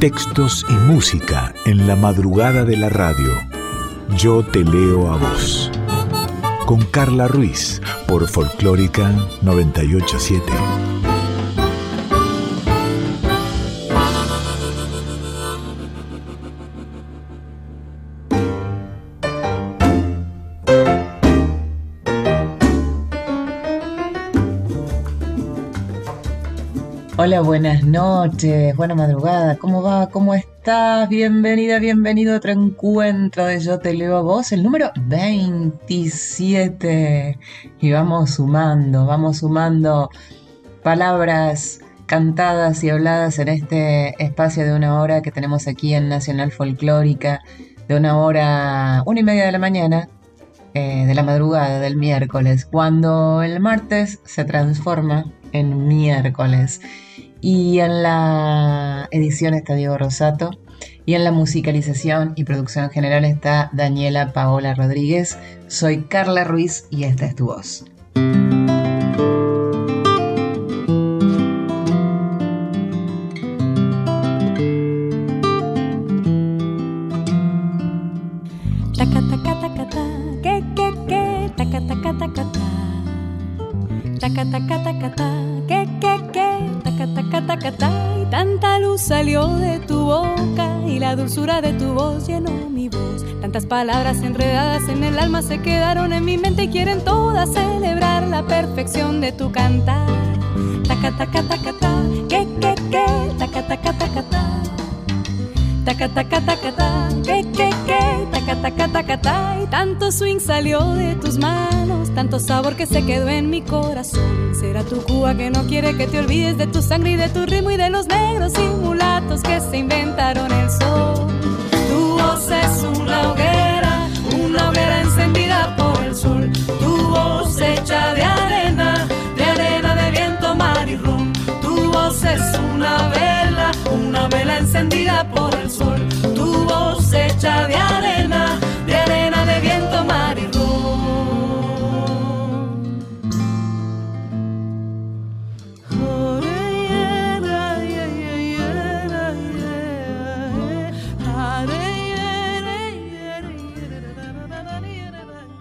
Textos y música en la madrugada de la radio. Yo te leo a vos. Con Carla Ruiz por Folclórica 987. Hola, buenas noches, buena madrugada, ¿cómo va? ¿Cómo estás? Bienvenida, bienvenido a otro encuentro de Yo Te Leo a Vos, el número 27. Y vamos sumando, vamos sumando palabras cantadas y habladas en este espacio de una hora que tenemos aquí en Nacional Folclórica, de una hora, una y media de la mañana, eh, de la madrugada del miércoles, cuando el martes se transforma en miércoles. Y en la edición está Diego Rosato. Y en la musicalización y producción general está Daniela Paola Rodríguez. Soy Carla Ruiz y esta es tu voz. Y tanta luz salió de tu boca y la dulzura de tu voz llenó mi voz. Tantas palabras enredadas en el alma se quedaron en mi mente y quieren todas celebrar la perfección de tu cantar. Taca taca taca ta, que que que, taca taca taca ta. Taca taca taca ta, que Y tanto swing salió de tus manos, tanto sabor que se quedó en mi corazón. Será tu Cuba que no quiere que te olvides de tu sangre y de tu ritmo y de los negros y mulatos que se inventaron el sol.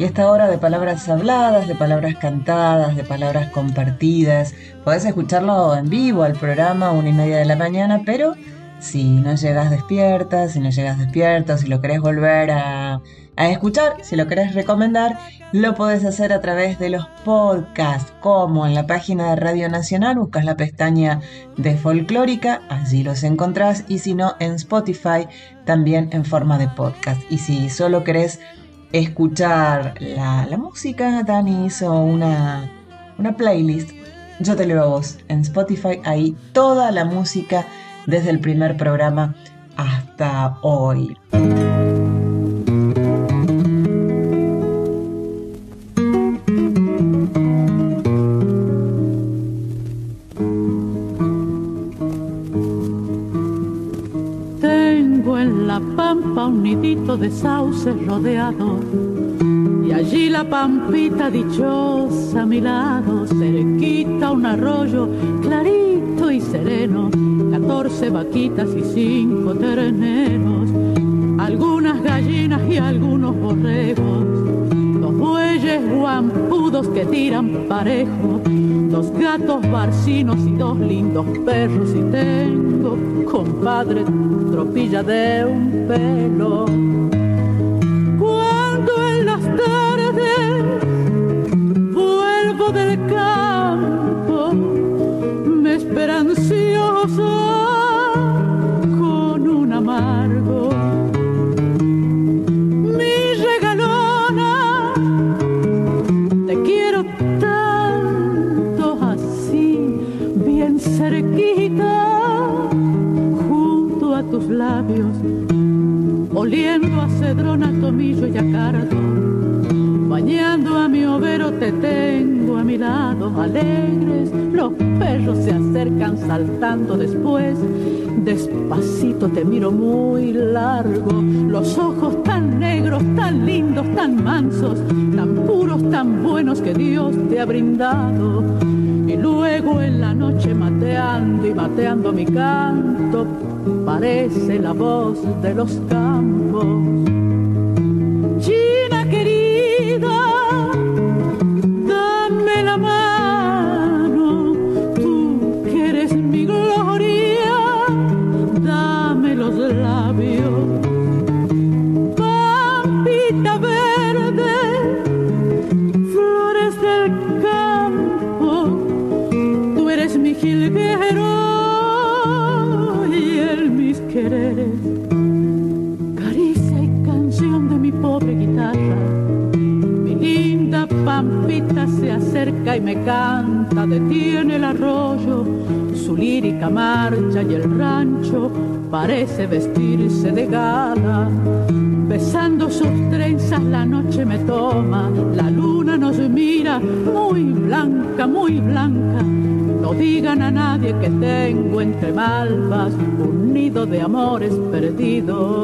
Esta hora de palabras habladas, de palabras cantadas, de palabras compartidas. Podés escucharlo en vivo al programa una y media de la mañana, pero si no llegas despierta, si no llegas despierto, si lo querés volver a, a escuchar, si lo querés recomendar, lo podés hacer a través de los podcasts, como en la página de Radio Nacional, buscas la pestaña de folclórica, allí los encontrás, y si no, en Spotify, también en forma de podcast. Y si solo querés escuchar la, la música, Dani hizo una, una playlist, yo te leo a vos, en Spotify, ahí toda la música desde el primer programa hasta hoy. De sauce rodeado. Y allí la pampita dichosa a mi lado, cerquita un arroyo clarito y sereno, catorce vaquitas y cinco terneros, algunas gallinas y algunos borregos, bueyes guampudos que tiran parejo, dos gatos barcinos y dos lindos perros y tengo, compadre, tropilla de un pelo. Bañando a mi overo te tengo a mi lado, alegres, los perros se acercan saltando después. Despacito te miro muy largo, los ojos tan negros, tan lindos, tan mansos, tan puros, tan buenos que Dios te ha brindado. Y luego en la noche mateando y mateando mi canto, parece la voz de los campos perdido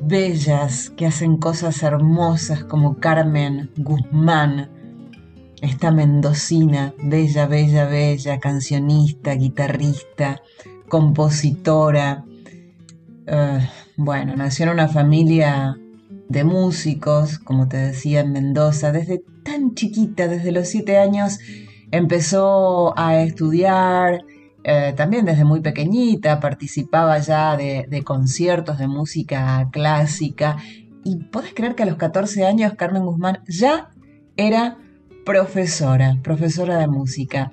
bellas que hacen cosas hermosas como Carmen Guzmán, esta mendocina, bella, bella, bella, cancionista, guitarrista, compositora. Eh, bueno, nació en una familia de músicos, como te decía, en Mendoza. Desde tan chiquita, desde los siete años, empezó a estudiar, eh, también desde muy pequeñita participaba ya de, conciertos de música clásica y podés creer que a los 14 años Carmen Guzmán ya era profesora, profesora de música.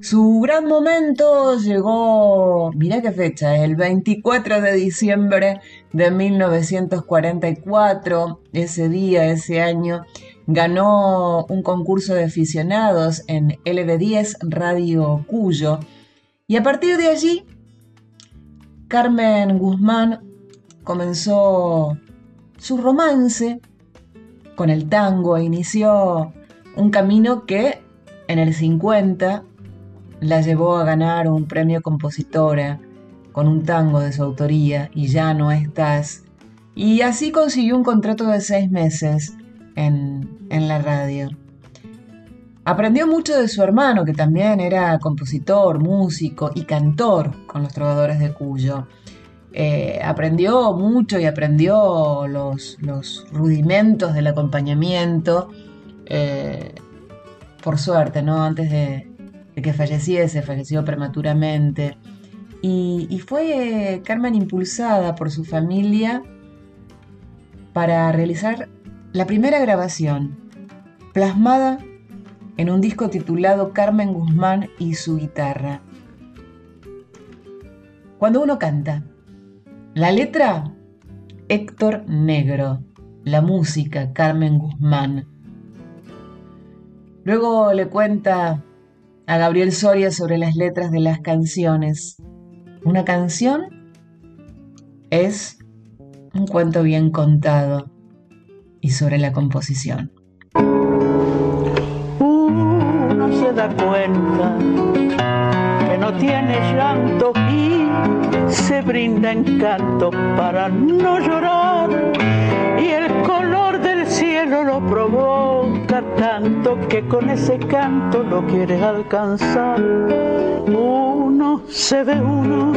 Su gran momento llegó, mira qué fecha, el 24 de diciembre de 1944. Ese día, ese año, ganó un concurso de aficionados en LB10 Radio Cuyo y a partir de allí, Carmen Guzmán comenzó su romance con el tango e inició un camino que en el 50 la llevó a ganar un premio compositora con un tango de su autoría y ya no estás. Y así consiguió un contrato de seis meses en, en la radio. Aprendió mucho de su hermano, que también era compositor, músico y cantor con los trovadores de Cuyo. Eh, aprendió mucho y aprendió los, rudimentos del acompañamiento. Eh, por suerte, ¿no? Antes de, que falleciese, falleció prematuramente. Y, y fue Carmen impulsada por su familia para realizar la primera grabación, plasmada en un disco titulado Carmen Guzmán y su guitarra. Cuando uno canta, la letra, Héctor Negro, la música, Carmen Guzmán. Luego le cuenta a Gabriel Soria sobre las letras de las canciones. Una canción es un cuento bien contado y sobre la composición da cuenta que no tiene llanto y se brinda encanto para no llorar y el color del cielo lo provoca tanto que con ese canto lo quiere alcanzar. Uno se ve uno,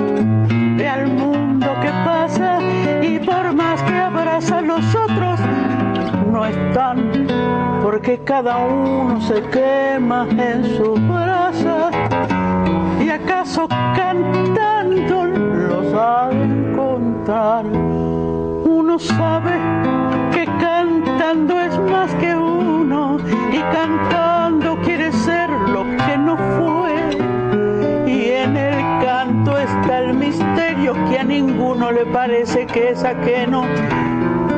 ve al mundo que pasa y por más que abraza a los otros, no están, porque cada uno se quema en su brasa. ¿Y acaso cantando lo saben contar? Uno sabe que cantando es más que uno y cantando quiere ser lo que no fue. Y en el canto está el misterio que a ninguno le parece que es ajeno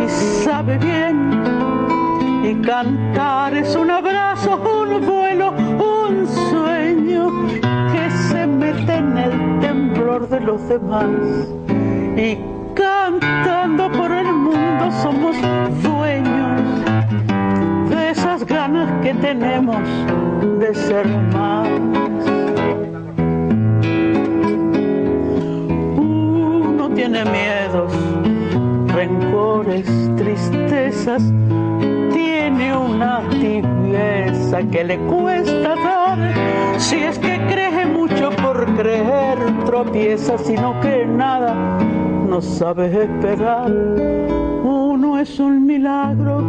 y sabe bien. Y cantar es un abrazo, un vuelo, un sueño que se mete en el temblor de los demás. Y cantando por el mundo somos dueños de esas ganas que tenemos de ser más. Uno tiene miedos, rencores, tristezas, tiene una tibieza que le cuesta dar. Si es que cree mucho por creer, tropieza, sino que nada no sabes esperar. Uno es un milagro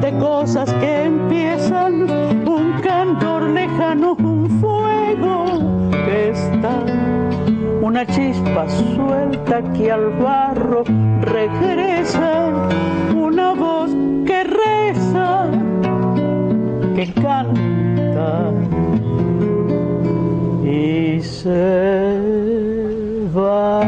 de cosas que empiezan, un cantor lejano, un fuego que está, una chispa suelta que al barro regresa, que canta y se va.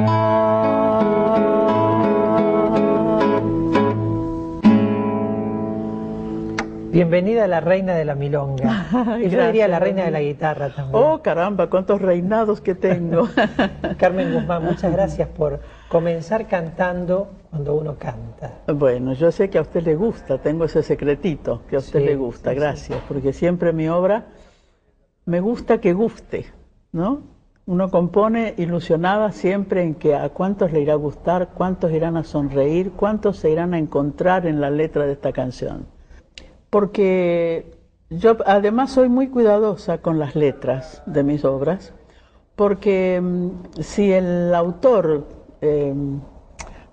Bienvenida a la reina de la milonga. y yo diría la reina de la guitarra también. Oh, caramba, cuántos reinados que tengo. Carmen Guzmán, muchas gracias por comenzar cantando cuando uno canta. Bueno, yo sé que a usted le gusta, tengo ese secretito que a usted Sí, le gusta, sí, sí. gracias, porque siempre mi obra me gusta que guste, ¿no? Uno compone ilusionada siempre en que a cuántos le irá a gustar, cuántos irán a sonreír, cuántos se irán a encontrar en la letra de esta canción. Porque yo además soy muy cuidadosa con las letras de mis obras, porque mm, si el autor eh,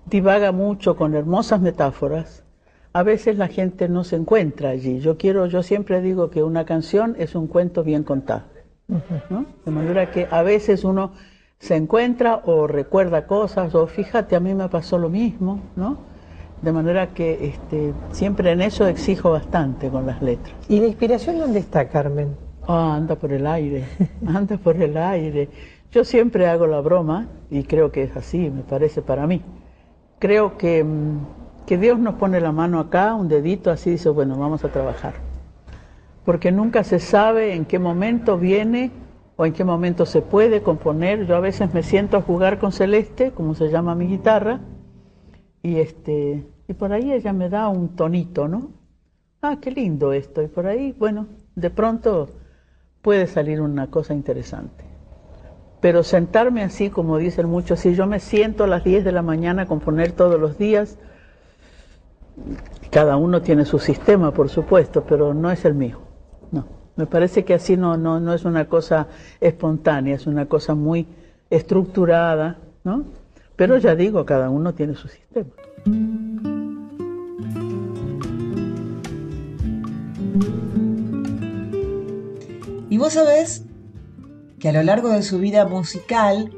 divaga mucho con hermosas metáforas, a veces la gente no se encuentra allí. Yo quiero, yo siempre digo que una canción es un cuento bien contado, ¿no? De manera que a veces uno se encuentra o recuerda cosas, o fíjate, a mí me pasó lo mismo, ¿no? De manera que este, siempre en eso exijo bastante con las letras. ¿Y la inspiración dónde está, Carmen? Ah, anda por el aire, anda por el aire. Yo siempre hago la broma, y creo que es así, me parece para mí. Creo que, mm, que Dios nos pone la mano acá, un dedito así, dice, bueno, vamos a trabajar. Porque nunca se sabe en qué momento viene o en qué momento se puede componer. Yo a veces me siento a jugar con Celeste, como se llama mi guitarra, y, este, y por ahí ella me da un tonito, ¿no? Ah, qué lindo esto. Y por ahí, bueno, de pronto puede salir una cosa interesante. Pero sentarme así, como dicen muchos, si yo me siento a las 10 de la mañana a componer todos los días, cada uno tiene su sistema, por supuesto, pero no es el mío. No, me parece que así no, no, no es una cosa espontánea, es una cosa muy estructurada, ¿no? Pero ya digo, cada uno tiene su sistema. Y vos sabés que a lo largo de su vida musical,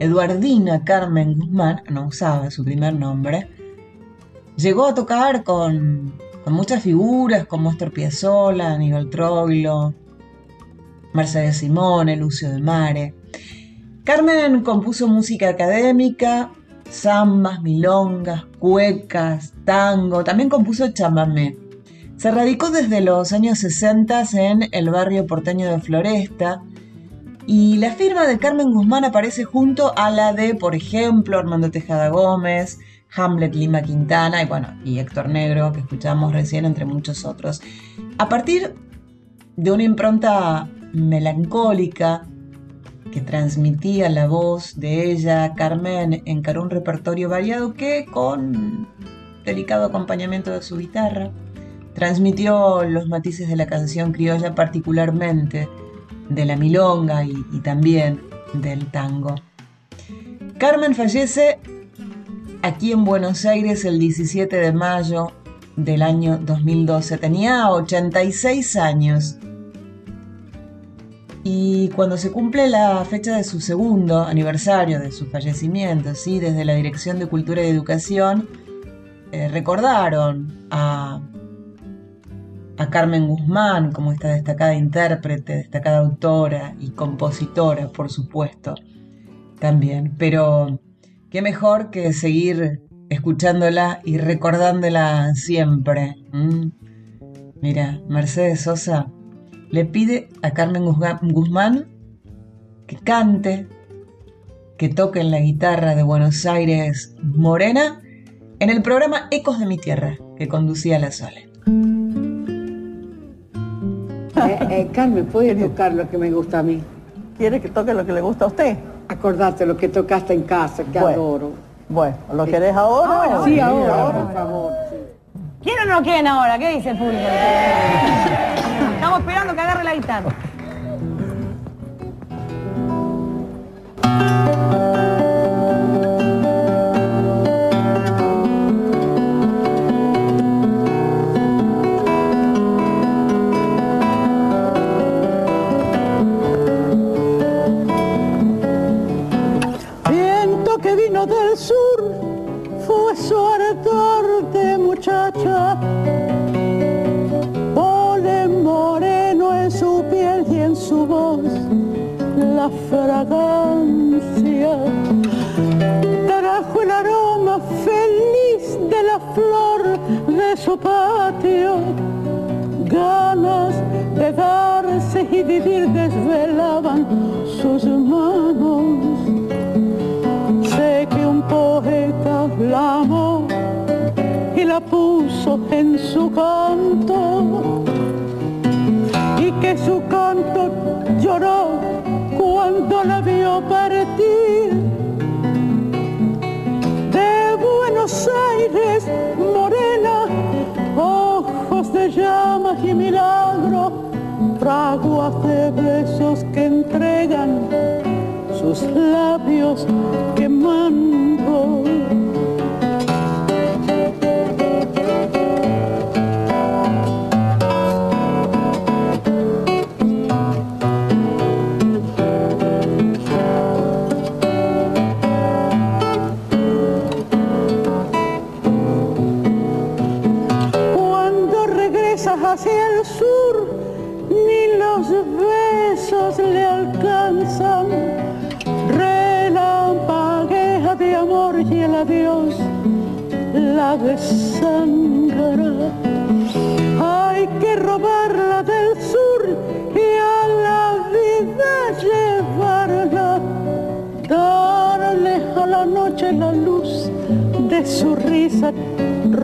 Eduardina Carmen Guzmán, no usaba su primer nombre, llegó a tocar con, con muchas figuras como Astor Piazzolla, Aníbal Troilo, Mercedes Simone, Lucio de Mare. Carmen compuso música académica, zambas, milongas, cuecas, tango, también compuso chamamé. Se radicó desde los años 60 en el barrio porteño de Floresta y la firma de Carmen Guzmán aparece junto a la de, por ejemplo, Armando Tejada Gómez, Hamlet Lima Quintana y bueno, y Héctor Negro, que escuchamos recién, entre muchos otros. A partir de una impronta melancólica que transmitía la voz de ella, Carmen encaró un repertorio variado que, con delicado acompañamiento de su guitarra, transmitió los matices de la canción criolla, particularmente de la milonga y, también del tango. Carmen fallece aquí en Buenos Aires el 17 de mayo del año 2012. Tenía 86 años. Y cuando se cumple la fecha de su segundo aniversario de su fallecimiento, ¿sí? desde la Dirección de Cultura y Educación, eh, recordaron a, a Carmen Guzmán como esta destacada intérprete, destacada autora y compositora, por supuesto, también. Pero qué mejor que seguir escuchándola y recordándola siempre. Mira, Mercedes Sosa le pide a Carmen Guzmán que cante, que toque en la guitarra de Buenos Aires Morena en el programa Ecos de mi Tierra que conducía La Sole. Eh, eh, Carmen, ¿puede tocar lo que me gusta a mí? ¿Quiere que toque lo que le gusta a usted? Acordate lo que tocaste en casa, que adoro. Bueno, ¿lo querés ahora? sí, ahora, por favor. ¿Quieren o no quieren ahora? ¿Qué dice el público? Estamos esperando que agarre la guitarra.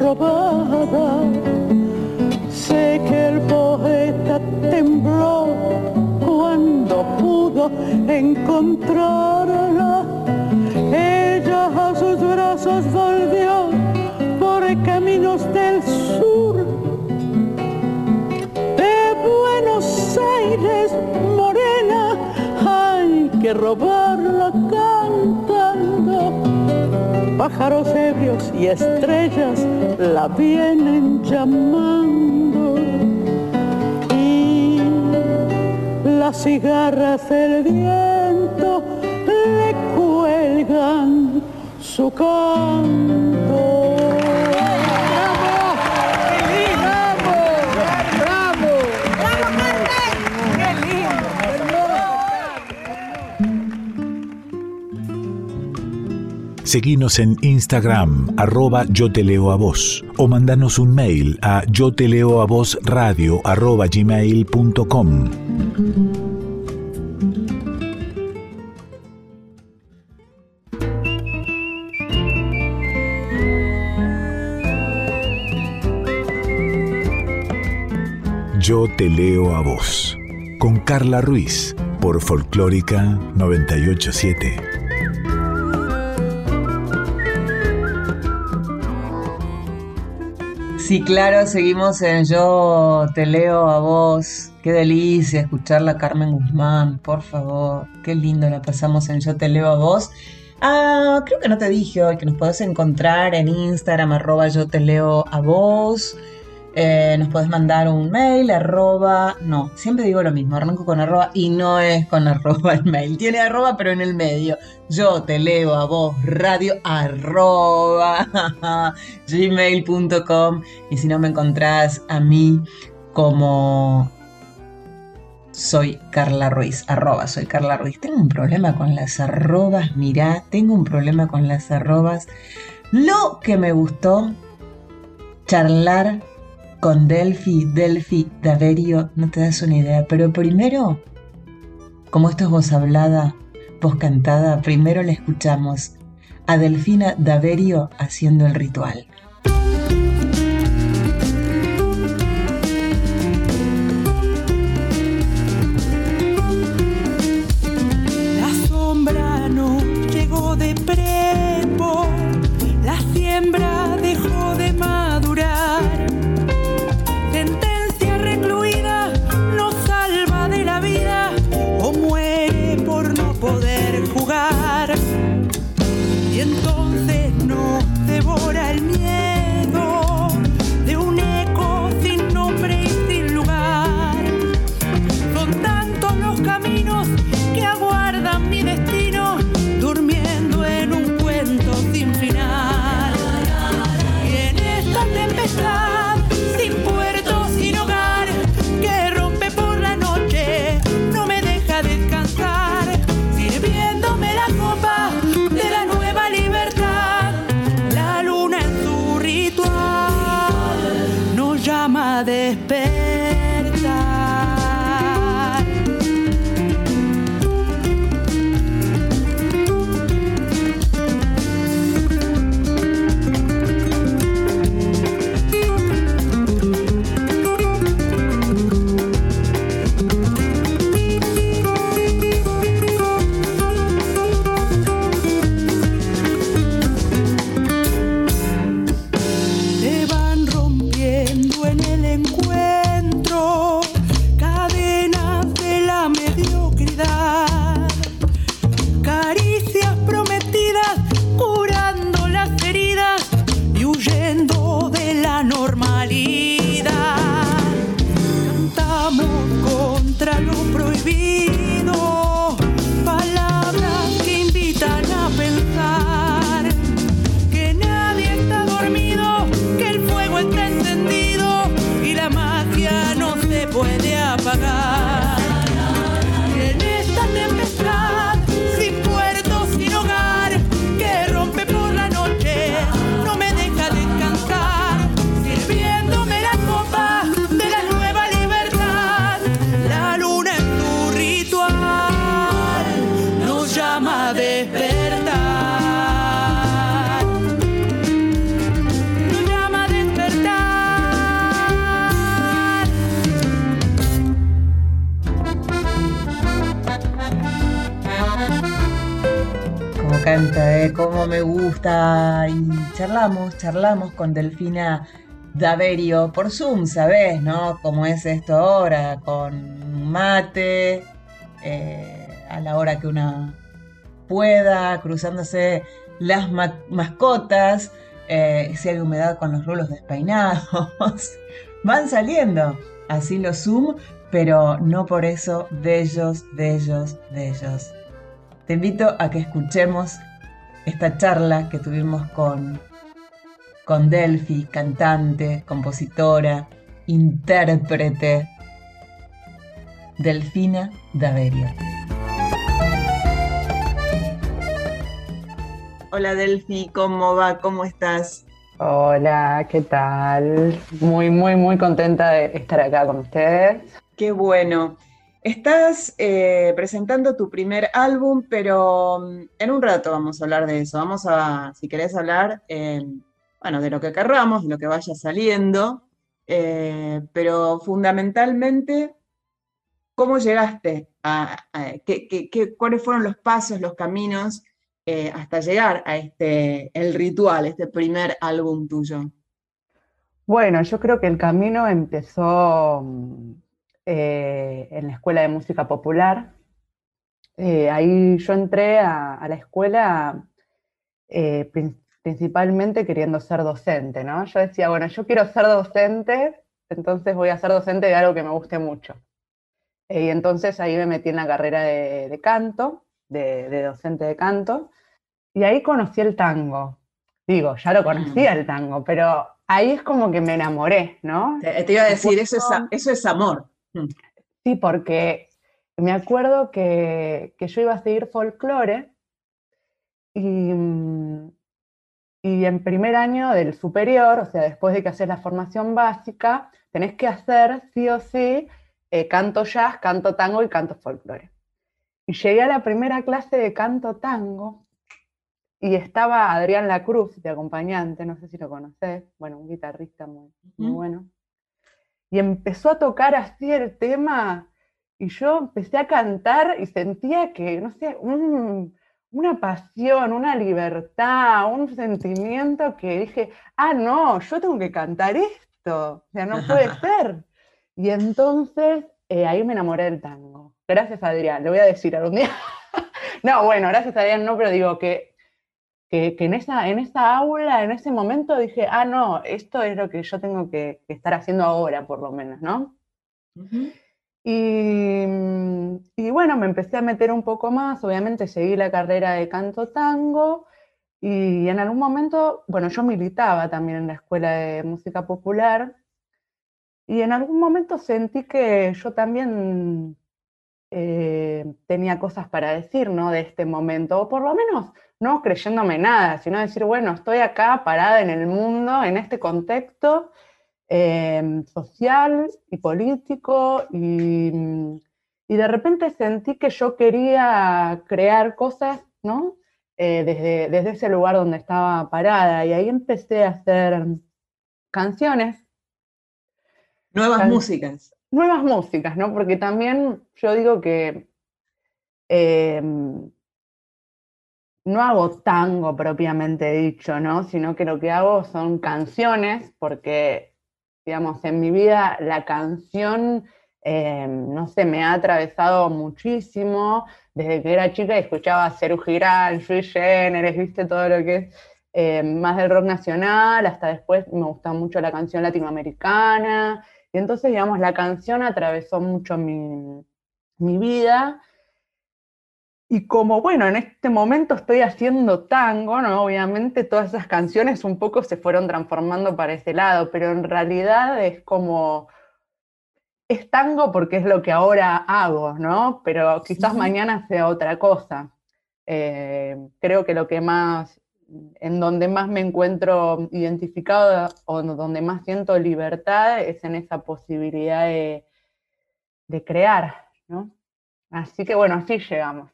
Robada. Sé que el poeta tembló cuando pudo encontrarla a sus brazos volvió por caminos del sur. De Buenos Aires, morena, hay que robarla Pájaros ebrios y estrellas la vienen llamando. Y las cigarras del viento le cuelgan su canto. Seguinos en Instagram, arroba yo te leo a vos, o mandanos un mail a yo te leo a vos radio arroba gmail.com. Yo te leo a vos, con Carla Ruiz, por Folclórica 987. Sí, claro, seguimos en Yo te leo a vos. Qué delicia escucharla Carmen Guzmán, por favor. Qué lindo la pasamos en Yo te leo a vos. Ah, creo que no te dije hoy que nos podés encontrar en Instagram, arroba yo te leo a vos. Eh, nos podés mandar un mail, arroba, no, siempre digo lo mismo, arranco con arroba y no es con arroba el mail, tiene arroba pero en el medio. Yo te leo a vos, radio arroba gmail.com y si no me encontrás a mí como soy Carla Ruiz, arroba soy Carla Ruiz. Tengo un problema con las arrobas, mirá, tengo un problema con las arrobas Lo que me gustó, charlar con Delphi, Delphi Daverio, no te das una idea, pero primero, como esto es voz hablada, voz cantada, primero le escuchamos a Delfina Daverio haciendo el ritual. Canta, ¿eh? Cómo me gusta. Y charlamos, charlamos con Delfina Daverio por Zoom, ¿sabes? ¿No? Cómo es esto ahora, con mate, eh, a la hora que una pueda, cruzándose las ma- mascotas, eh, si hay humedad con los rulos despeinados. Van saliendo así los Zoom, pero no por eso bellos, bellos, bellos. Te invito a que escuchemos esta charla que tuvimos con, con Delphi, cantante, compositora, intérprete, Delfina Daverio. Hola Delphi, ¿cómo va? ¿Cómo estás? Hola, ¿qué tal? Muy, muy, muy contenta de estar acá con ustedes. Qué bueno. Estás eh, presentando tu primer álbum, pero mm, en un rato vamos a hablar de eso. Vamos a, si querés hablar, eh, bueno, de lo que querramos, de lo que vaya saliendo, eh, pero fundamentalmente, ¿cómo llegaste a, qué- cuáles fueron los pasos, los caminos eh, hasta llegar a este, el ritual, este primer álbum tuyo? Bueno, yo creo que el camino empezó mm, eh, en la Escuela de Música Popular. Eh, ahí yo entré a, a la escuela eh, prin- principalmente queriendo ser docente, ¿no? Yo decía, bueno, yo quiero ser docente, entonces voy a ser docente de algo que me guste mucho. Eh, y entonces ahí me metí en la carrera de, de canto, de, de docente de canto, y ahí conocí el tango. Digo, ya lo conocía el tango, pero ahí es como que me enamoré, ¿no? Te, te iba a decir, eso es, eso es amor. Mm. Sí, porque me acuerdo que, que yo iba a seguir folclore y, mm, y en primer año del superior, o sea, después de que haces la formación básica, tenés que hacer sí o sí eh, canto jazz, canto tango y canto folclore. Y llegué a la primera clase de canto tango y estaba Adrián Lacruz de acompañante, no sé si lo conoces, bueno, un guitarrista muy, muy bueno. Y empezó a tocar así el tema y yo empecé a cantar y sentía que, no sé, una pasión, una libertad, un sentimiento que dije, ah, no, yo tengo que cantar esto, o sea, no puede ser. Y entonces eh, ahí me enamoré del tango. Gracias, Adrián, le voy a decir algún día. no, bueno, gracias, Adrián, no, pero digo que, que, en, esa, en esa aula, en ese momento dije, ah, no, esto es lo que yo tengo que, estar haciendo ahora, por lo menos, ¿no? y, y, bueno, me empecé a meter un poco más, obviamente seguí la carrera de canto tango y en algún momento, bueno, yo militaba también en la Escuela de Música Popular y en algún momento sentí que yo también eh, tenía cosas para decir, ¿no? De este momento, o por lo menos no creyéndome nada, sino decir, bueno, estoy acá parada en el mundo, en este contexto eh, social y político, y, de repente sentí que yo quería crear cosas, ¿no? Eh, desde, desde ese lugar donde estaba parada, y ahí empecé a hacer canciones Nuevas músicas. Nuevas músicas, ¿no? Porque también yo digo que em, no hago tango propiamente dicho, ¿no? Sino que lo que hago son canciones, porque, digamos, en mi vida la canción, em, no sé, me ha atravesado muchísimo. Desde que era chica escuchaba a Ceru Girán, Sui Generis, viste todo lo que es em, más del rock nacional, hasta después me gusta mucho la canción latinoamericana. Y entonces, digamos, la canción atravesó mucho mi, vida. Y como, bueno, en este momento estoy haciendo tango, ¿no? Obviamente todas esas canciones un poco se fueron transformando para ese lado, pero en realidad es como, es tango porque es lo que ahora hago, ¿no? Pero quizás mañana sea otra cosa. Eh, creo que lo que más en donde más me encuentro identificado o donde más siento libertad es en esa posibilidad de, crear, ¿no? Así que bueno, así llegamos.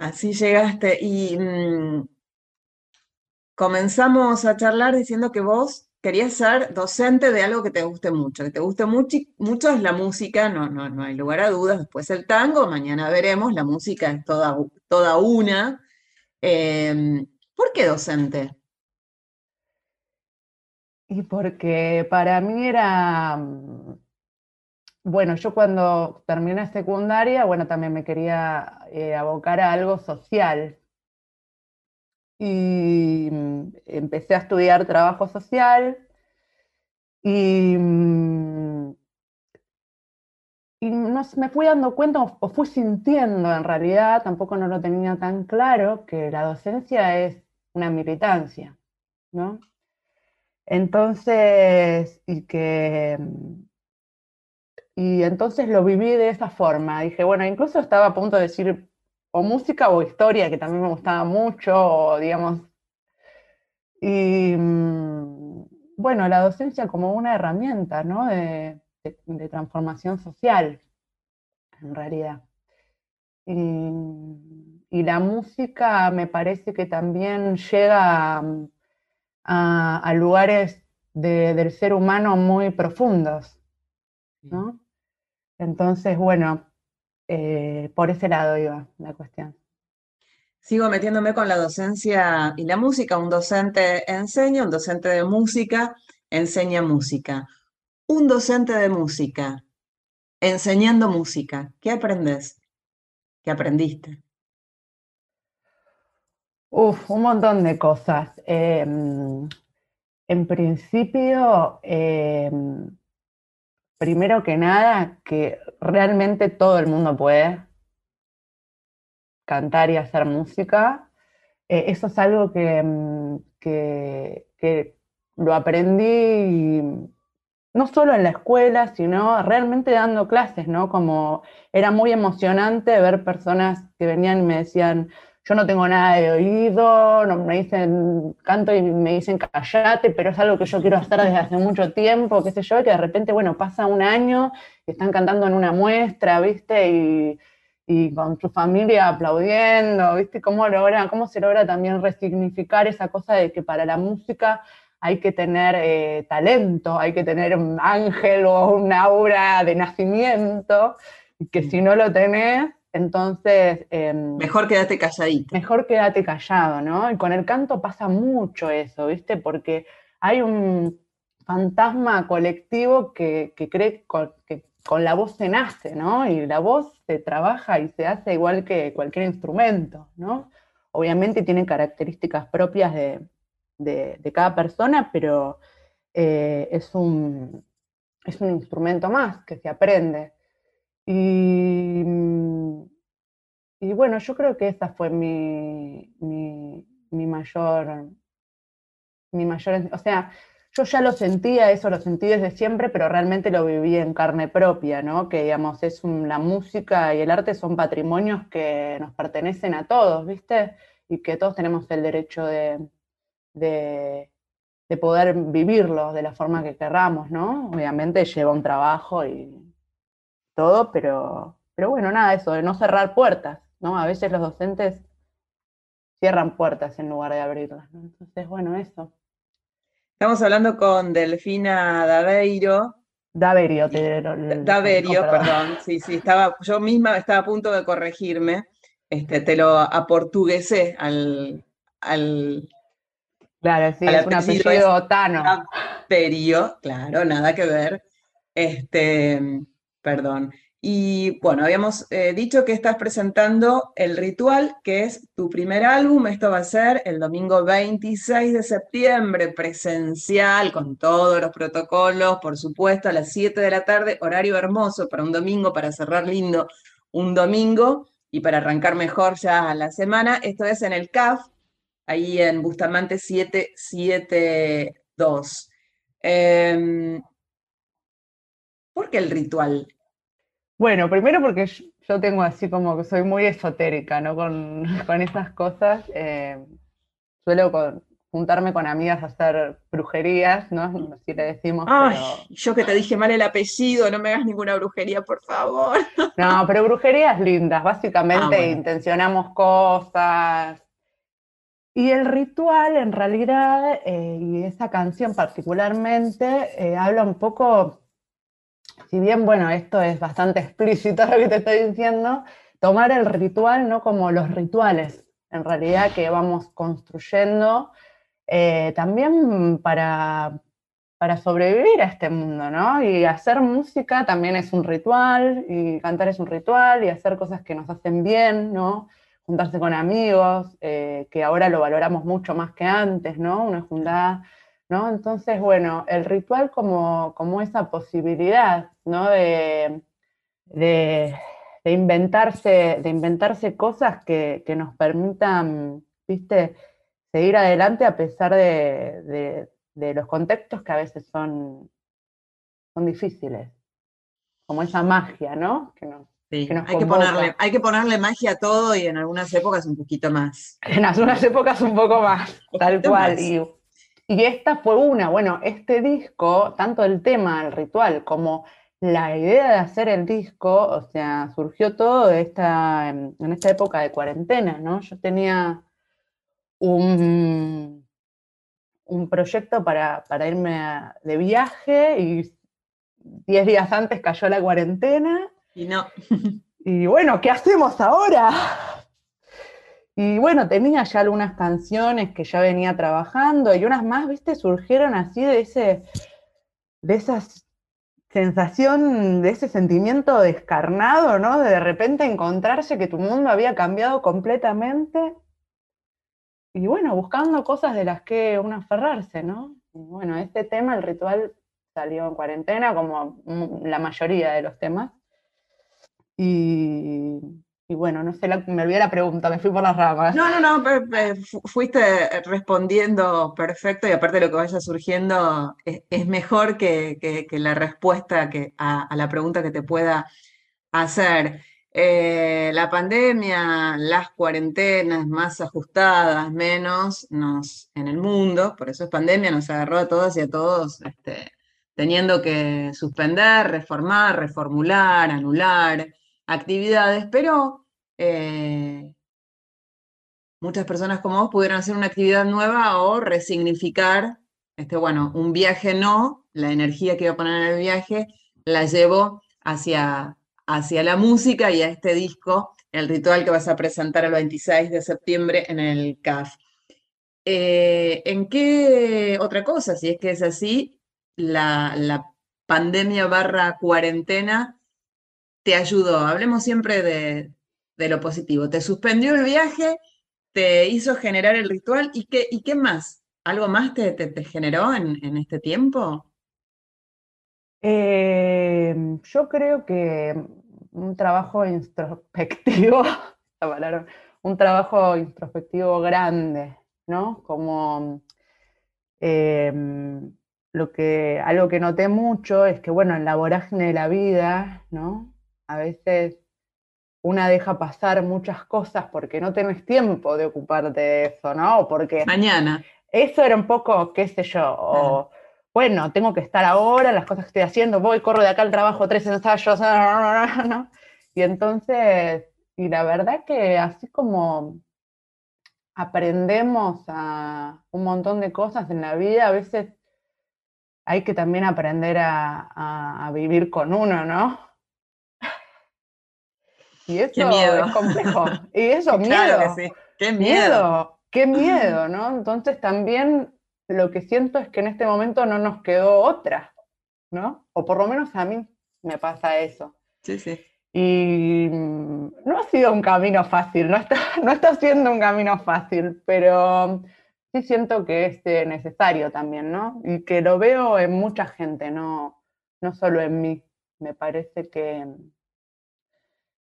Así llegaste y mm, comenzamos a charlar diciendo que vos querías ser docente de algo que te guste mucho, que te guste mucho, mucho es la música, no, no, no hay lugar a dudas, después el tango, mañana veremos, la música es toda, toda una. Em, ¿Por qué docente? Y porque para mí era, mm, bueno, yo cuando terminé secundaria, bueno, también me quería eh, abocar a algo social. Y mm, empecé a estudiar trabajo social y, mm, y me fui dando cuenta o fui sintiendo en realidad, tampoco no lo tenía tan claro, que la docencia es una militancia, ¿no? Entonces, y que... Y entonces lo viví de esa forma. Dije, bueno, incluso estaba a punto de decir o música o historia, que también me gustaba mucho, o digamos. Y mm, bueno, la docencia como una herramienta, ¿no? De, de transformación social, en realidad. Y, y la música me parece que también llega a, lugares del ser humano muy profundos, ¿no? Entonces, bueno, eh, por ese lado iba la cuestión. Sigo metiéndome con la docencia y la música. Un docente enseña, un docente de música enseña música. Un docente de música enseñando música, ¿qué aprendes? ¿Qué aprendiste? Uf, un montón de cosas. Em, en principio, em, primero que nada, que realmente todo el mundo puede cantar y hacer música. Eh, eso es algo que, em, que, que, lo aprendí no solo en la escuela, sino realmente dando clases, ¿no? Como era muy emocionante ver personas que venían y me decían, yo no tengo nada de oído, no me dicen canto y me dicen callate, pero es algo que yo quiero hacer desde hace mucho tiempo, qué sé yo, que de repente, bueno, pasa un año y están cantando en una muestra, ¿viste? Y, y con su familia aplaudiendo, ¿viste? ¿Cómo, logra, ¿Cómo se logra también resignificar esa cosa de que para la música hay que tener eh, talento, hay que tener un ángel o un aura de nacimiento, y que si no lo tenés, entonces... Em, mejor quédate calladito. Mejor quédate callado, ¿no? Y con el canto pasa mucho eso, ¿viste? Porque hay un fantasma colectivo que, cree que con la voz se nace, ¿no? Y la voz se trabaja y se hace igual que cualquier instrumento, ¿no? Obviamente tiene características propias de, cada persona, pero eh, es, un, es un instrumento más que se aprende. Y, y bueno, yo creo que esa fue mi, mi, mayor, mi mayor, o sea, yo ya lo sentía, eso lo sentí desde siempre, pero realmente lo viví en carne propia, ¿no? Que digamos, es la música y el arte son patrimonios que nos pertenecen a todos, ¿viste? Y que todos tenemos el derecho de, de, poder vivirlo de la forma que querramos, ¿no? Obviamente lleva un trabajo y todo, pero, pero bueno, nada, eso, de no cerrar puertas, ¿no? A veces los docentes cierran puertas en lugar de abrirlas, ¿no? Entonces, bueno, eso. Estamos hablando con Delfina Daveiro. Daverio, te, Daverio, perdón. Sí, sí, estaba, yo misma estaba a punto de corregirme. Este, te lo aportuguesé al, al Claro, sí, es un apellido tano. Daverio, claro, nada que ver. Este, perdón. Y bueno, habíamos eh, dicho que estás presentando El Ritual, que es tu primer álbum. Esto va a ser el domingo 26 de septiembre, presencial, con todos los protocolos, por supuesto, a las 7 de la tarde, horario hermoso para un domingo, para cerrar lindo un domingo y para arrancar mejor ya la semana. Esto es en el CAF, ahí en Bustamante 772. Em, ¿Por qué el ritual? Bueno, primero porque yo tengo así como que soy muy esotérica, ¿no? Con, esas cosas. Eh, suelo juntarme con amigas a hacer brujerías, ¿no? Así le decimos. Ay, yo que te dije mal el apellido, no me hagas ninguna brujería, por favor. No, pero brujerías lindas. Básicamente ah, intencionamos cosas. Y el ritual, en realidad, eh, y esa canción particularmente, eh, habla un poco si bien, bueno, esto es bastante explícito lo que te estoy diciendo, tomar el ritual no como los rituales, en realidad que vamos construyendo eh, también para, para sobrevivir a este mundo, ¿no? Y hacer música también es un ritual, y cantar es un ritual, y hacer cosas que nos hacen bien, ¿no? Juntarse con amigos, eh, que ahora lo valoramos mucho más que antes, ¿no? Una juntada ¿no? Entonces, bueno, el ritual como, como esa posibilidad, ¿no? De, de, inventarse, de inventarse cosas que, nos permitan, ¿viste? Seguir adelante a pesar de, los contextos que a veces son, son difíciles. Como esa magia, ¿no? Que hay, que ponerle, hay que ponerle magia a todo y en algunas épocas un poquito más. En algunas épocas un poco más, tal cual. Y esta fue una, bueno, este disco, tanto el tema, el ritual, como la idea de hacer el disco, o sea, surgió todo esta, en esta época de cuarentena, ¿no? Yo tenía un, un proyecto para, irme de viaje y diez días antes cayó la cuarentena. Y no. y bueno, ¿qué hacemos ahora? Y bueno, tenía ya algunas canciones que ya venía trabajando y unas más, viste, surgieron así de ese, de esa sensación, de ese sentimiento descarnado, ¿no? De de repente encontrarse que tu mundo había cambiado completamente. Y bueno, buscando cosas de las que uno aferrarse, ¿no? Bueno, este tema, el ritual, salió en cuarentena, como la mayoría de los temas. Y y bueno, no sé, me olvidé la pregunta, me fui por las ramas. No, no, no, fuiste respondiendo perfecto y aparte lo que vaya surgiendo es, mejor que, la respuesta que, a, la pregunta que te pueda hacer. eh, la pandemia, las cuarentenas más ajustadas, menos, nos, en el mundo, por eso es pandemia, nos agarró a todas y a todos este, teniendo que suspender, reformar, reformular, anular actividades, pero eh, muchas personas como vos pudieron hacer una actividad nueva o resignificar, este, bueno, un viaje no, la energía que iba a poner en el viaje, la llevo hacia, hacia la música y a este disco, el ritual que vas a presentar el 26 de septiembre en el CAF. Eh, ¿En qué otra cosa, si es que es así, la, la pandemia barra cuarentena te ayudó? Hablemos siempre de, lo positivo. ¿Te suspendió el viaje? ¿Te hizo generar el ritual? ¿Y qué, y qué más? ¿Algo más te, generó en, este tiempo? Eh, yo creo que un trabajo introspectivo, un trabajo introspectivo grande, ¿no? Como eh, lo que, algo que noté mucho es que, bueno, en la vorágine de la vida, ¿no? A veces una deja pasar muchas cosas porque no tenés tiempo de ocuparte de eso, ¿no? Porque mañana. Eso era un poco, qué sé yo, o, bueno, tengo que estar ahora, las cosas que estoy haciendo, voy, corro de acá al trabajo, tres ensayos, ¿no? Y entonces, y la verdad que así como aprendemos a un montón de cosas en la vida, a veces hay que también aprender a, a vivir con uno, ¿no? Y eso qué miedo. es complejo. Y eso, claro miedo. Que sí. Qué miedo. Qué miedo, ¿no? Entonces también lo que siento es que en este momento no nos quedó otra, ¿no? O por lo menos a mí me pasa eso. Sí, sí. Y mm, no ha sido un camino fácil, no está, no está siendo un camino fácil, pero sí siento que es eh, necesario también, ¿no? Y que lo veo en mucha gente, no, no solo en mí. Me parece que,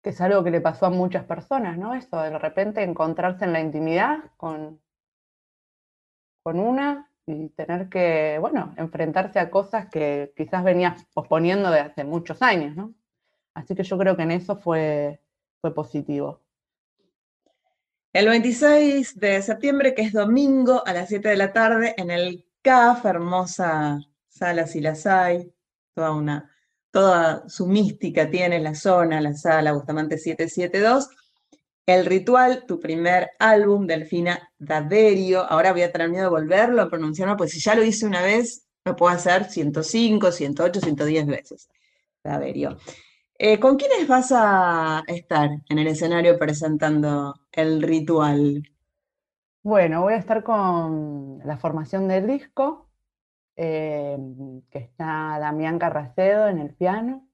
que es algo que le pasó a muchas personas, ¿no? Eso, de repente encontrarse en la intimidad con, con una y tener que, bueno, enfrentarse a cosas que quizás venías posponiendo desde hace muchos años, ¿no? Así que yo creo que en eso fue, fue positivo. El 26 de septiembre, que es domingo a las 7 de la tarde, en el CAF, hermosa sala si las hay, toda una toda su mística tiene la zona, la sala Bustamante 772. El Ritual, tu primer álbum, Delfina Daverio. Ahora voy a tener miedo de volverlo a pronunciarlo, pues si ya lo hice una vez, lo puedo hacer 105, 108, 110 veces. Daverio. Eh, ¿Con quiénes vas a estar en el escenario presentando el ritual? Bueno, voy a estar con la formación del disco, eh, que está Damián Carracedo en el piano,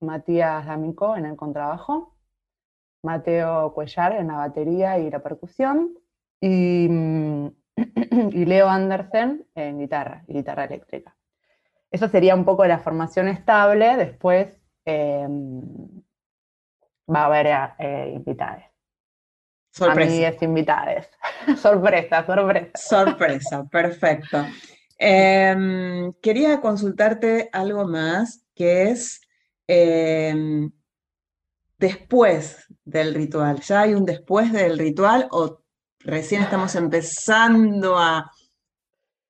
Matías D'Amico en el contrabajo, Mateo Cuellar en la batería y la percusión, y, y Leo Andersen en guitarra y guitarra eléctrica. Eso sería un poco la formación estable, después eh, va a haber eh, invitados. Sorpresa. A mí es invitades. sorpresa, sorpresa. Sorpresa, perfecto. Eh, quería consultarte algo más, que es eh, después del ritual. ¿Ya hay un después del ritual o recién estamos empezando a,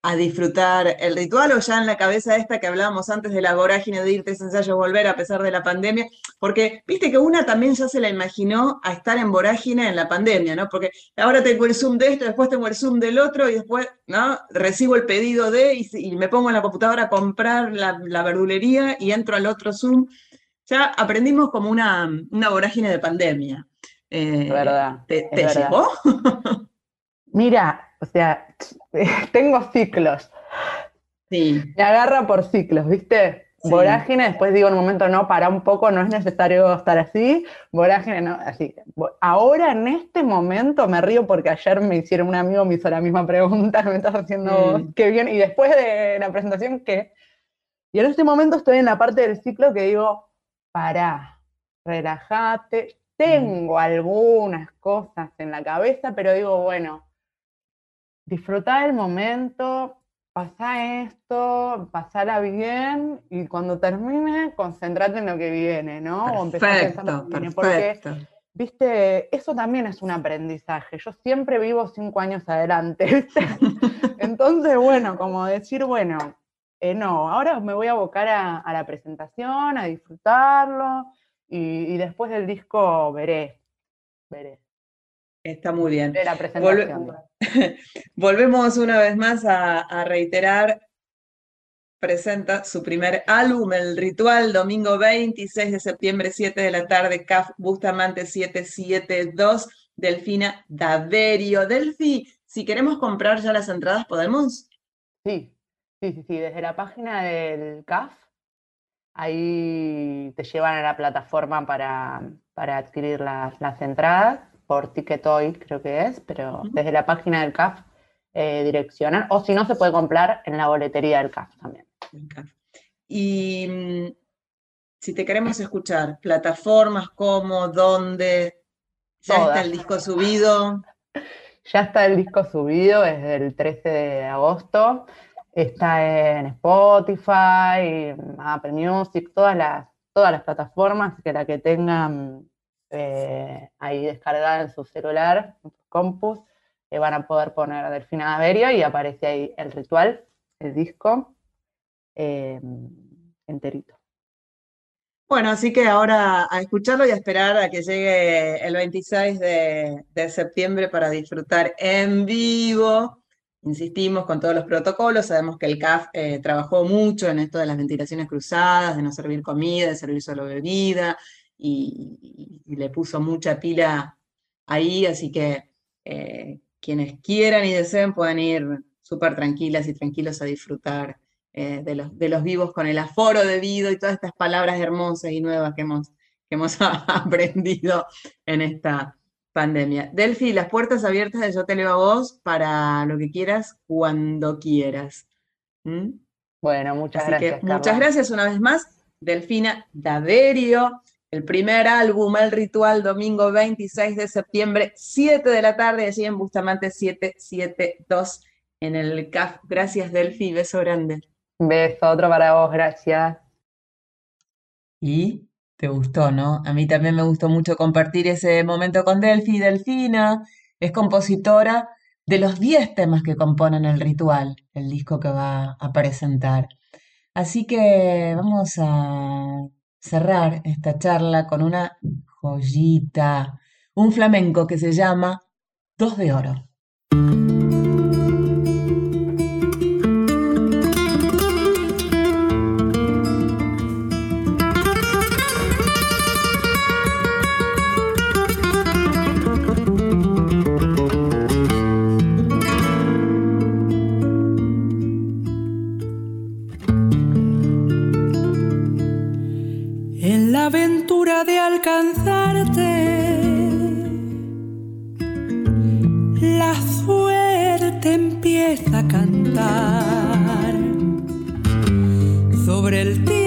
a disfrutar el ritual o ya en la cabeza esta que hablábamos antes de la vorágine de irte ese ensayo volver a pesar de la pandemia, porque viste que una también ya se la imaginó a estar en vorágine en la pandemia, ¿no? Porque ahora tengo el Zoom de esto, después tengo el Zoom del otro y después, ¿no? Recibo el pedido de y, me pongo en la computadora a comprar la, la, verdulería y entro al otro Zoom. Ya aprendimos como una, una vorágine de pandemia. Eh, verdad. ¿Te, te verdad. llegó? Mira, o sea, tengo ciclos. Sí. Me agarra por ciclos, ¿viste? Sí. Vorágine, después digo en un momento, no, para un poco, no es necesario estar así. Vorágine, no, así. Ahora, en este momento, me río porque ayer me hicieron, un amigo me hizo la misma pregunta, me estás haciendo, qué bien. Y después de la presentación, ¿qué? Y en este momento estoy en la parte del ciclo que digo, pará, relájate. Tengo mm. algunas cosas en la cabeza, pero digo, bueno, disfrutar el momento, pasa esto, pasala bien y cuando termine, concentrate en lo que viene, ¿no? o empezar a pensar lo que viene, porque, viste, eso también es un aprendizaje. Yo siempre vivo cinco años adelante, ¿viste? Entonces, bueno, como decir, bueno, eh, no, ahora me voy a abocar a, la presentación, a disfrutarlo y, después del disco veré, veré. Está muy bien. La presentación. Volvemos una vez más a, reiterar presenta su primer álbum, El Ritual, domingo 26 de septiembre, 7 de la tarde, CAF Bustamante 772, Delfina Daverio. Delfi, si queremos comprar ya las entradas, ¿podemos? Sí, Sí, sí, sí, desde la página del CAF, ahí te llevan a la plataforma para, adquirir las, entradas, por Ticketoy creo que es, pero desde la página del CAF eh, direccionan, o si no, se puede comprar en la boletería del CAF también. Y mm, si te queremos escuchar, plataformas, cómo, dónde, ya está el disco subido. Ya está el disco subido desde el 13 de agosto. Está en Spotify, Apple Music, todas las, todas las plataformas que la que tengan eh, ahí descargada en su celular, en sus compus, eh, van a poder poner Delfina Averio y aparece ahí el ritual, el disco eh, enterito. Bueno, así que ahora a escucharlo y a esperar a que llegue el 26 de, de septiembre para disfrutar en vivo insistimos con todos los protocolos, sabemos que el CAF eh, trabajó mucho en esto de las ventilaciones cruzadas, de no servir comida, de servir solo bebida, y, le puso mucha pila ahí, así que eh, quienes quieran y deseen pueden ir súper tranquilas y tranquilos a disfrutar eh, de, los, de los vivos con el aforo debido y todas estas palabras hermosas y nuevas que hemos, que hemos aprendido en esta pandemia. Delphi, las puertas abiertas de Yo Te Leo a Vos para lo que quieras, cuando quieras. ¿Mm? Bueno, muchas gracias. muchas gracias una vez más, Delfina Daverio. El primer álbum, El Ritual, domingo 26 de septiembre, 7 de la tarde, allí en Bustamante 772 en el CAF. Gracias, Delphi. Beso grande. Beso, otro para vos, gracias. Y te gustó, ¿no? A mí también me gustó mucho compartir ese momento con Delphi. Delfina es compositora de los 10 temas que componen el ritual, el disco que va a presentar. Así que vamos a cerrar esta charla con una joyita, un flamenco que se llama Dos de Oro. Alcanzarte. La suerte empieza a cantar sobre el tiempo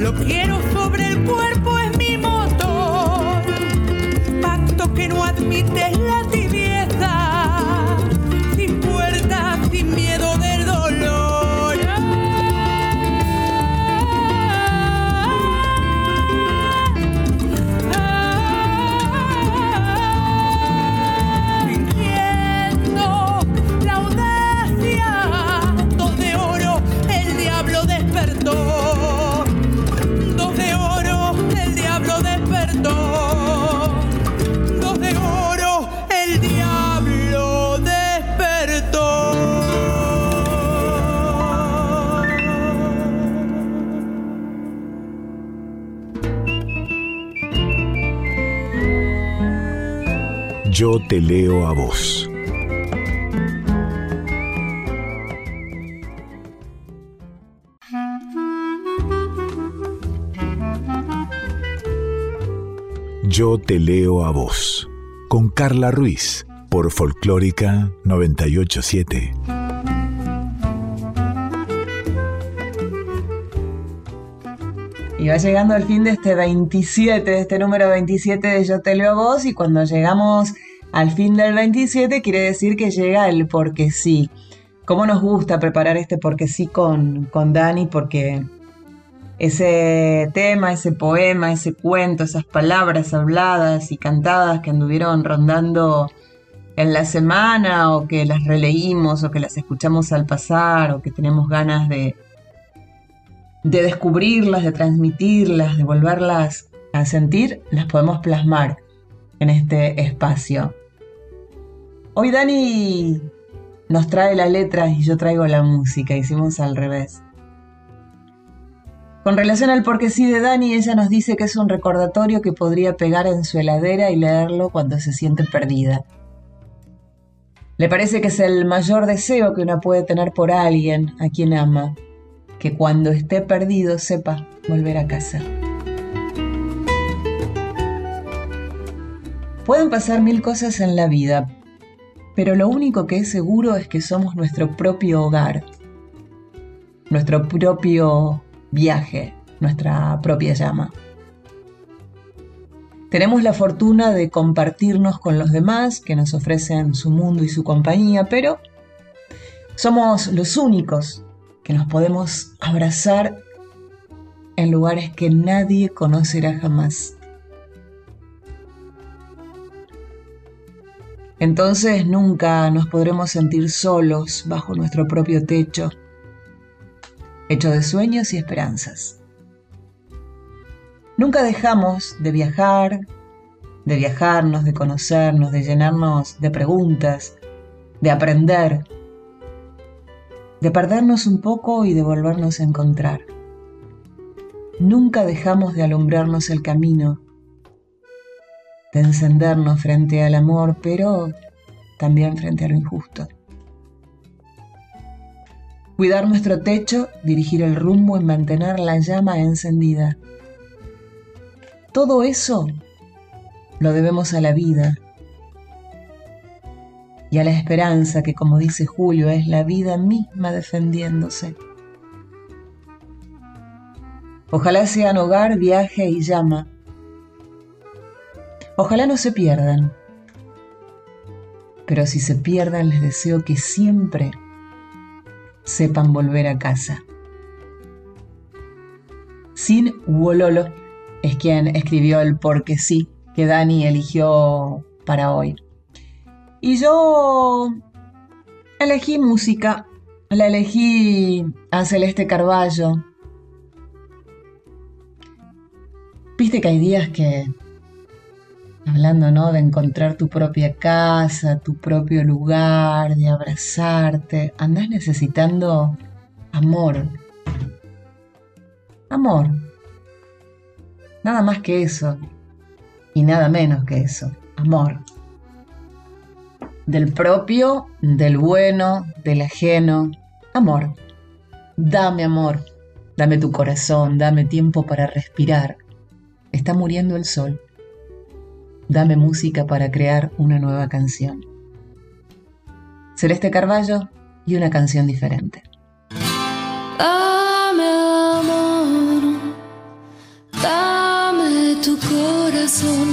lo quiero sobre el cuerpo, Yo te leo a vos. Yo te leo a vos. Con Carla Ruiz. Por Folclórica 987. Y va llegando el fin de este 27, de este número 27 de Yo te leo a vos, y cuando llegamos al fin del 27 quiere decir que llega el porque sí. ¿Cómo nos gusta preparar este porque sí con, con Dani? Porque ese tema, ese poema, ese cuento, esas palabras habladas y cantadas que anduvieron rondando en la semana o que las releímos o que las escuchamos al pasar o que tenemos ganas de, de descubrirlas, de transmitirlas, de volverlas a sentir, las podemos plasmar en este espacio. Hoy Dani nos trae la letra y yo traigo la música, hicimos al revés. Con relación al porque sí de Dani, ella nos dice que es un recordatorio que podría pegar en su heladera y leerlo cuando se siente perdida. Le parece que es el mayor deseo que una puede tener por alguien a quien ama, que cuando esté perdido sepa volver a casa. Pueden pasar mil cosas en la vida, pero lo único que es seguro es que somos nuestro propio hogar, nuestro propio viaje, nuestra propia llama. Tenemos la fortuna de compartirnos con los demás que nos ofrecen su mundo y su compañía, pero somos los únicos que nos podemos abrazar en lugares que nadie conocerá jamás. Entonces nunca nos podremos sentir solos bajo nuestro propio techo, hecho de sueños y esperanzas. Nunca dejamos de viajar, de viajarnos, de conocernos, de llenarnos de preguntas, de aprender, de perdernos un poco y de volvernos a encontrar. Nunca dejamos de alumbrarnos el camino, de encendernos frente al amor, pero también frente a lo injusto. Cuidar nuestro techo, dirigir el rumbo y mantener la llama encendida. Todo eso lo debemos a la vida y a la esperanza que, como dice Julio, es la vida misma defendiéndose. Ojalá sean hogar, viaje y llama. Ojalá no se pierdan. Pero si se pierdan, les deseo que siempre sepan volver a casa. Sin Wololo es quien escribió el porque sí que Dani eligió para hoy. Y yo elegí música, la elegí a Celeste Carballo. Viste que hay días que hablando ¿no? de encontrar tu propia casa, tu propio lugar, de abrazarte, andás necesitando amor. Amor. Nada más que eso. Y nada menos que eso. Amor. Del propio, del bueno, del ajeno. Amor. Dame amor. Dame tu corazón. Dame tiempo para respirar. Está muriendo el sol. Dame música para crear una nueva canción. Celeste Carballo y una canción diferente. Dame amor, dame tu corazón.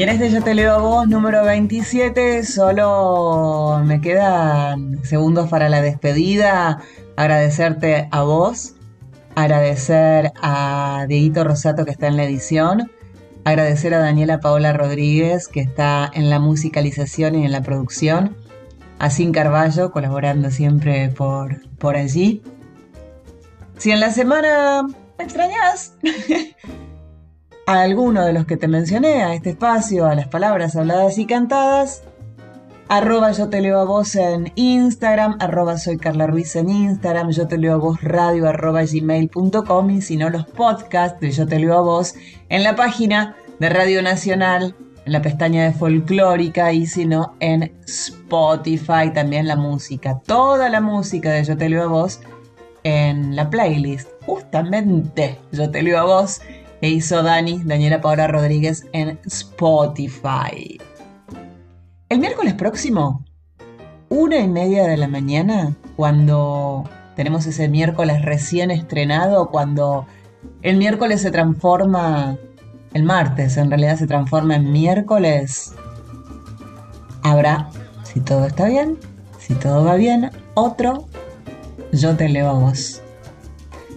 Y en este Yo Te Leo a Vos, número 27, solo me quedan segundos para la despedida. Agradecerte a vos, agradecer a Dieguito Rosato que está en la edición, agradecer a Daniela Paola Rodríguez que está en la musicalización y en la producción, a Sin Carballo colaborando siempre por, por allí. Si en la semana me extrañas, a alguno de los que te mencioné, a este espacio, a las palabras habladas y cantadas, arroba yo te leo a vos en Instagram, arroba soy Carla Ruiz en Instagram, yo te leo a vos radio gmail.com y si no los podcasts de yo te leo a vos en la página de Radio Nacional, en la pestaña de folclórica y si no en Spotify también la música, toda la música de yo te leo a vos en la playlist, justamente yo te leo a vos que hizo Dani, Daniela Paola Rodríguez en Spotify. El miércoles próximo, una y media de la mañana, cuando tenemos ese miércoles recién estrenado, cuando el miércoles se transforma, el martes en realidad se transforma en miércoles, habrá, si todo está bien, si todo va bien, otro, yo te leo a vos.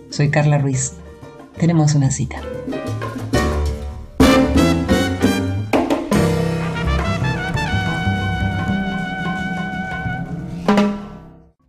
Soy Carla Ruiz tenemos una cita.